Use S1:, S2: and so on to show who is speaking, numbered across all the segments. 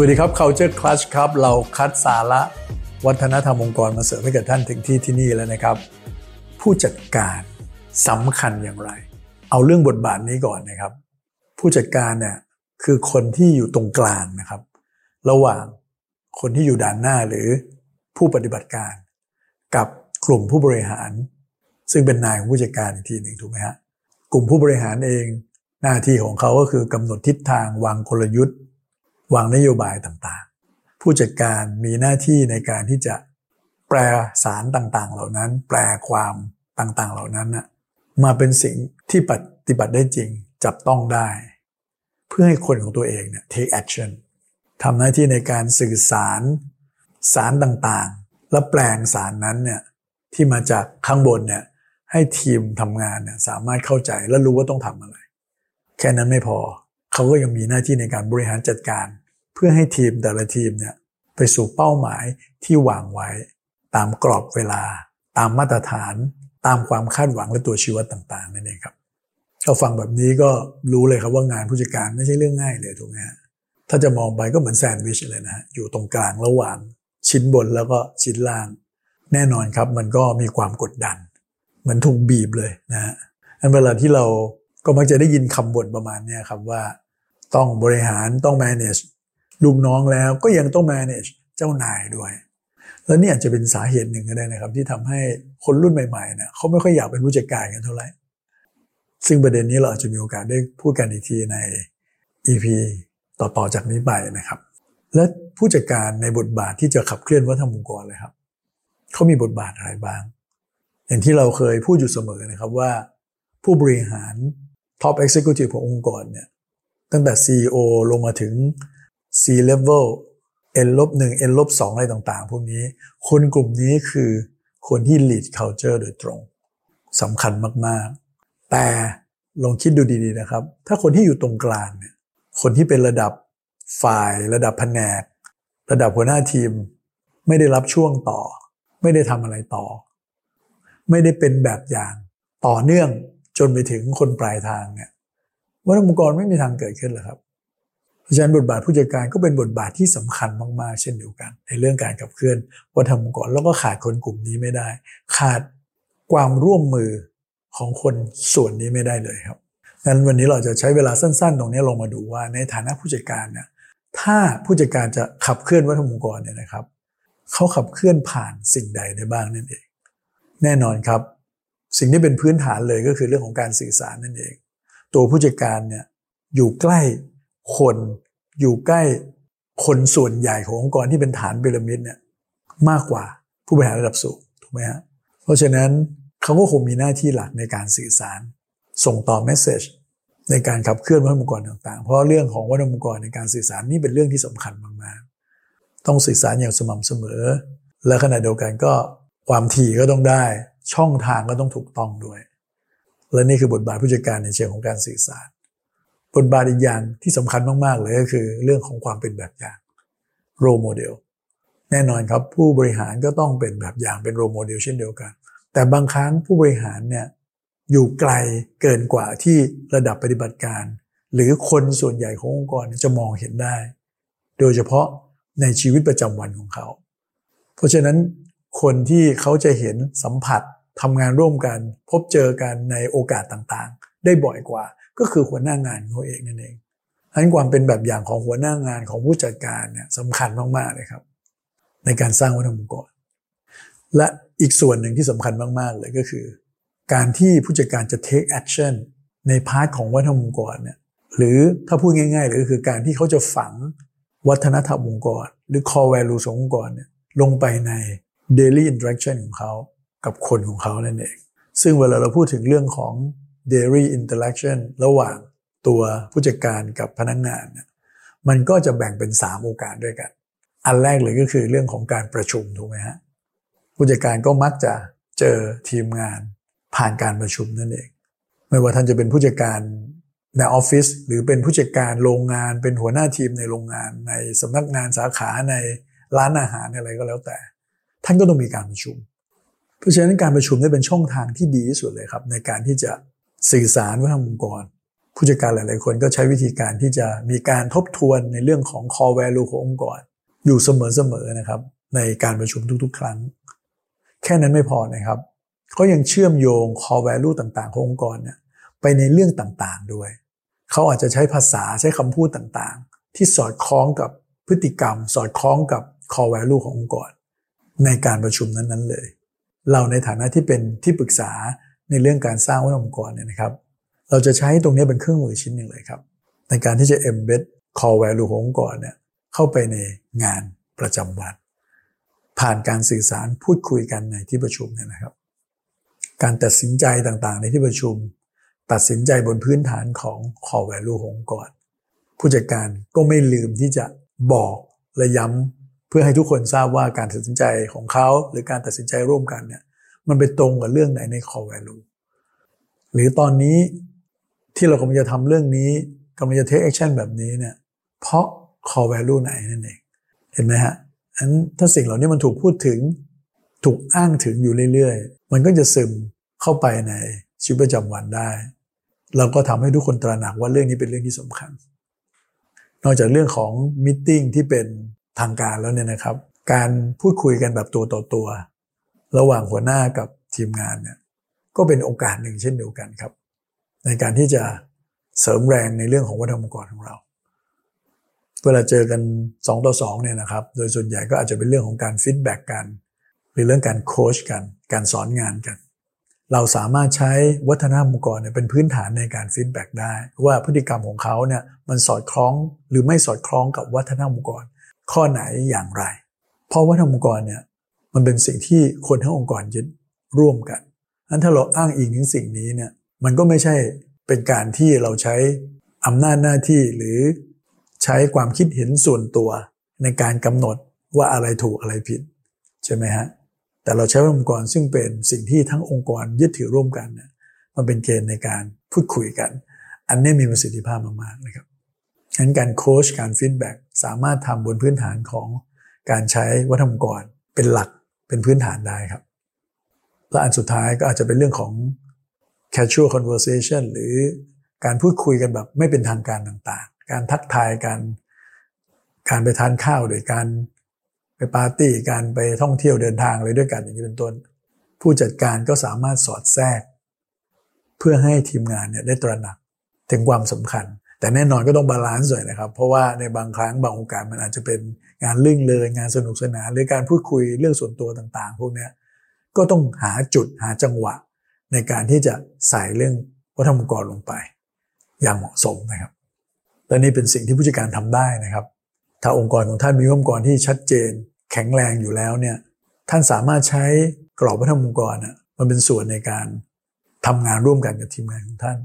S1: วัสดีครับ Culture Clutch ครับ เราคัดสาระวัฒนธรรมองค์กรมาเสริมให้กับท่านถึงที่ที่นี่แล้วนะครับ ผู้จัดการสำคัญอย่างไร เอาเรื่องบทบาทนี้ก่อนนะครับ ผู้จัดการเนี่ยคือคนที่อยู่ตรงกลางนะครับ ระหว่างคนที่อยู่ด้านหน้าหรือผู้ปฏิบัติการ กับกลุ่มผู้บริหาร ซึ่งเป็นนายของผู้จัดการอีกทีหนึ่งถูกไหมฮะกลุ่มผู้บริหารเองหน้าที่ของเขาก็คือกำหนดทิศทางวางกลยุทธ์ วางนโยบายต่างๆ ผู้จัดการมีหน้าที่ในการที่จะแปลสารต่างๆ เหล่านั้น แปลความต่างๆ เหล่านั้นนะมาเป็นสิ่งที่ปฏิบัติได้จริงจับต้องได้ เพื่อให้คนของตัวเองเนี่ย take action ทำหน้าที่ในการสื่อสารสารต่างๆ และแปลงสารนั้นเนี่ยที่มาจากข้างบนเนี่ยให้ทีมทำงานเนี่ยสามารถเข้าใจและรู้ว่าต้องทำอะไร แค่นั้นไม่พอ เขาก็ยังมีหน้าที่ในการบริหารจัดการ เพื่อให้ทีมแต่ละทีมเนี่ยไปสู่เป้าหมายที่วางไว้ ตามกรอบเวลา ตามมาตรฐาน ตามความคาดหวังและตัวชีวัตต่างๆนั่นเองครับเราฟังแบบนี้ก็รู้เลยครับว่างานผู้จัดการไม่ใช่เรื่องง่ายเลยถูกไหมฮะถ้าจะมองไปก็เหมือนแซนด์วิชเลยนะฮะอยู่ตรงกลางระหว่างชิ้นบนแล้วก็ชิ้นล่าง แน่นอนครับมันก็มีความกดดัน เหมือนถูกบีบเลยนะฮะอันเวลาที่เราก็มักจะได้ยินคำบ่นประมาณนี้ครับว่า ต้องบริหารต้อง manage ลูกน้องแล้วก็ยังต้อง manage เจ้านายด้วย แล้วนี่อาจจะเป็นสาเหตุหนึ่งก็ได้นะครับ ที่ทำให้คนรุ่นใหม่ๆเนี่ยเขาไม่ค่อยอยากเป็นผู้จัดการกันเท่าไหร่ ซึ่งประเด็นนี้เราอาจจะมีโอกาสได้พูดกันอีกทีใน EP ต่อๆจากนี้ไปนะครับ และผู้จัดการในบทบาทที่จะขับเคลื่อนวัฒนธรรมองค์กรเลยครับเขามีบทบาทอะไรบ้าง อย่างที่เราเคยพูดอยู่เสมอนะครับว่าผู้บริหาร Top Executive ขององค์กรเนี่ย ตั้งแต่ CEO ลงมาถึง C level N ลบหนึ่ง N ลบสองอะไรต่างๆ พวกนี้ คนกลุ่มนี้คือคนที่ lead culture โดยตรงสำคัญมากๆ แต่ลองคิดดูดีๆนะครับ ถ้าคนที่อยู่ตรงกลางเนี่ยคนที่เป็นระดับฝ่ายระดับแผนก ระดับหัวหน้าทีม ไม่ได้รับช่วงต่อ ไม่ได้ทำอะไรต่อ ไม่ได้เป็นแบบอย่างต่อเนื่องจนไปถึงคนปลายทางเนี่ย วัฒนธรรมองค์กรไม่มีทางเกิดขึ้นหรอกครับเพราะฉะนั้นบทบาทผู้จัดการก็เป็นบทบาทที่สำคัญมากๆ เช่นเดียวกัน ในเรื่องการขับเคลื่อนวัฒนธรรมองค์กรแล้วก็ขาดคนกลุ่มนี้ไม่ได้ ขาดความร่วมมือของคนส่วนนี้ไม่ได้เลยครับงั้นวันนี้เราจะใช้เวลาสั้นๆ ตรงนี้ลงมาดูว่า ในฐานะผู้จัดการเนี่ยถ้าผู้จัดการจะขับเคลื่อนวัฒนธรรมองค์กรเนี่ยนะครับเขาขับเคลื่อนผ่านสิ่งใดได้บ้างนั่นเอง แน่นอนครับ สิ่งที่เป็นพื้นฐานเลยก็คือเรื่องของการสื่อสารนั่นเอง ตัวผู้จัดการเนี่ยอยู่ใกล้คนอยู่ใกล้คนส่วนใหญ่ขององค์กรที่เป็นฐานพีระมิดเนี่ยมากกว่าผู้บริหารระดับสูงถูกไหมฮะเพราะฉะนั้นเขาก็คงมีหน้าที่หลักในการสื่อสาร ส่งต่อเมสเซจในการขับเคลื่อนวัฒนธรรมองค์กรต่างๆ เพราะเรื่องของวัฒนธรรมองค์กรในการสื่อสารนี่เป็นเรื่องที่สำคัญมากๆ ต้องสื่อสารอย่างสม่ำเสมอ และขณะเดียวกันก็ความถี่ก็ต้องได้ ช่องทางก็ต้องถูกต้องด้วย และนี่คือบทบาทผู้จัดการในเชิงของการสื่อสาร บทบาทอีกอย่างที่สำคัญมาก ๆ เลยก็คือเรื่องของความเป็นแบบอย่าง role model แน่นอนครับผู้บริหารก็ต้องเป็นแบบอย่างเป็น role model เช่นเดียวกัน แต่บางครั้งผู้บริหารเนี่ยอยู่ไกลเกินกว่าที่ระดับปฏิบัติการ หรือคนส่วนใหญ่ขององค์กรจะมองเห็นได้ โดยเฉพาะในชีวิตประจำวันของเขา เพราะฉะนั้นคนที่เขาจะเห็นสัมผัส ทำงานร่วมกัน พบเจอกันในโอกาสต่างๆ ได้บ่อยกว่า ก็คือหัวหน้างานเขาเองนั่นเองฉะนั้นความเป็นแบบอย่างของหัวหน้างานของผู้จัดการเนี่ยสำคัญมากๆเลยครับ ในการสร้างวัฒนธรรมองค์กรและอีกส่วนหนึ่งที่สำคัญมากๆเลยก็คือ การที่ผู้จัดการจะ take action ในพาร์ทของวัฒนธรรมองค์กรเนี่ยหรือถ้าพูดง่ายๆเลยก็คือการที่เขาจะฝังวัฒนธรรมองค์กร หรือ core value ขององค์กรเนี่ยลงไปใน daily interaction ของเขา กับคนของเขานั่นเอง ซึ่งเวลาเราพูดถึงเรื่องของ daily interaction ระหว่างตัวผู้จัดการกับพนักงงานเนี่ยมันก็จะแบ่งเป็น 3 โอกาสด้วยกัน อันแรกเลยก็คือเรื่องของการประชุมถูกไหมฮะ ผู้จัดการก็มักจะเจอทีมงานผ่านการประชุมนั่นเอง ไม่ว่าท่านจะเป็นผู้จัดการในออฟฟิศหรือเป็นผู้จัดการโรงงาน เป็นหัวหน้าทีมในโรงงาน ในสำนักงานสาขาในร้านอาหารอะไรก็แล้วแต่ ท่านก็ต้องมีการประชุม เพราะฉะนั้นการประชุมนี่เป็นช่องทางที่ดีที่สุดเลยครับ ในการที่จะสื่อสารวัฒนธรรมองค์กร ผู้จัดการหลาย ๆ คนก็ใช้วิธีการที่จะมีการทบทวนในเรื่องของ core value ขององค์กร อยู่เสมอ ๆ นะครับ ในการประชุมทุก ๆ ครั้ง แค่นั้นไม่พอนะครับเขายังเชื่อมโยง core value ต่าง ๆ ขององค์กรเนี่ยไปในเรื่องต่าง ๆ ด้วยเขาอาจจะใช้ภาษาใช้คำพูดต่าง ๆ ที่สอดคล้องกับพฤติกรรม สอดคล้องกับ core value ขององค์กร ในการประชุมนั้น ๆ เลย เราในฐานะที่เป็นที่ปรึกษาในเรื่องการสร้างวัฒนธรรมองค์กรเนี่ยนะครับ เราจะใช้ตรงนี้เป็นเครื่องมือชิ้นหนึ่งเลยครับ ในการที่จะ embed core value ขององค์กรเนี่ยเข้าไปในงานประจำวัน ผ่านการสื่อสารพูดคุยกันในที่ประชุมเนี่ยนะครับ การตัดสินใจต่างๆ ในที่ประชุม ตัดสินใจบนพื้นฐานของ core value ขององค์กรผู้จัดการก็ไม่ลืมที่จะบอกและย้ำ เพื่อให้ทุกคนทราบว่าการตัดสินใจของเขาหรือการตัดสินใจร่วมกันเนี่ยมันไปตรงกับเรื่องไหนใน core value หรือตอนนี้ที่เรากำลังจะทำเรื่องนี้กำลังจะ take action แบบนี้เนี่ยเพราะ core value ไหนนั่นเอง เห็นไหมฮะอันถ้าสิ่งเหล่านี้มันถูกพูดถึงถูกอ้างถึงอยู่เรื่อยๆ มันก็จะซึมเข้าไปในชีวิตประจำวันได้ เราก็ทำให้ทุกคนตระหนักว่าเรื่องนี้เป็นเรื่องที่สำคัญ นอกจากเรื่องของมิ팅ที่เป็น ทางการแล้วเนี่ยนะครับ การพูดคุยกันแบบตัวต่อตัว ระหว่างหัวหน้ากับทีมงานเนี่ยก็เป็นโอกาสหนึ่งเช่นเดียวกันครับ ในการที่จะเสริมแรงในเรื่องของวัฒนธรรมองค์กรของเราเวลาเจอกัน 2 ต่อ2เนี่ยนะครับ โดยส่วนใหญ่ก็อาจจะเป็นเรื่องของการ feedback กัน หรือเรื่องการโค้ชกัน การสอนงานกัน เราสามารถใช้วัฒนธรรมองค์กรเนี่ยเป็นพื้นฐานในการ feedback ได้ ว่าพฤติกรรมของเขาเนี่ยมันสอดคล้องหรือไม่สอดคล้องกับวัฒนธรรมองค์กร ข้อไหนอย่างไร เพราะวัฒนธรรมองค์กรเนี่ยมันเป็นสิ่งที่คนทั้งองค์กรยึดร่วมกันอันถ้าเราอ้างอิงถึงสิ่งนี้เนี่ยมันก็ไม่ใช่เป็นการที่เราใช้อำนาจหน้าที่หรือใช้ความคิดเห็นส่วนตัวในการกำหนดว่าอะไรถูกอะไรผิด ใช่ไหมฮะ แต่เราใช้องค์กรซึ่งเป็นสิ่งที่ทั้งองค์กรยึดถือร่วมกันเนี่ยมันเป็นเกณฑ์ในการพูดคุยกัน อันนี้มีประสิทธิภาพมากๆนะครับ ฉะนั้นการโค้ชการ feedback สามารถทำบนพื้นฐานของการใช้วัฒนธรรมองค์กรเป็นหลักเป็นพื้นฐานได้ครับ และอันสุดท้ายก็อาจจะเป็นเรื่องของ casual conversation หรือการพูดคุยกันแบบไม่เป็นทางการต่างๆ การทักทายกันการไปทานข้าวโดยการไปปาร์ตี้การไปท่องเที่ยวเดินทางเลยด้วยกันอย่างนี้เป็นต้น ผู้จัดการก็สามารถสอดแทรก เพื่อให้ทีมงานเนี่ยได้ตระหนักถึงความสำคัญ แต่แน่นอนก็ต้อง balance หน่อยนะครับ เพราะว่าในบางครั้งบางโอกาสมันอาจจะเป็นงานรื่นเริงงานสนุกสนานหรือการพูดคุยเรื่องส่วนตัวต่างๆ พวกนี้ก็ต้องหาจุดหาจังหวะ ในการที่จะใส่เรื่องวัฒนธรรมองค์กรลงไป อย่างเหมาะสมนะครับและนี่เป็นสิ่งที่ผู้จัดการทำได้นะครับ ถ้าองค์กรของท่านมีองค์กรที่ชัดเจน แข็งแรงอยู่แล้วเนี่ยท่านสามารถใช้กรอบวัฒนธรรมองค์กรมันเป็นส่วนในการทำงานร่วมกันกับทีมงานของท่าน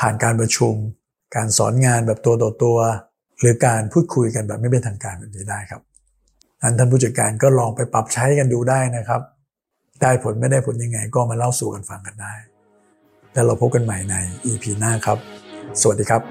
S1: ผ่านการประชุม การสอนงานแบบตัวต่อตัว หรือการพูดคุยกันแบบไม่เป็นทางการแบบนี้ได้ครับนั้นท่านผู้จัดการก็ลองไปปรับใช้กันดูได้นะครับ ได้ผลไม่ได้ผลยังไงก็มาเล่าสู่กันฟังกันได้ แล้วเราพบกันใหม่ใน EP หน้าครับ สวัสดีครับ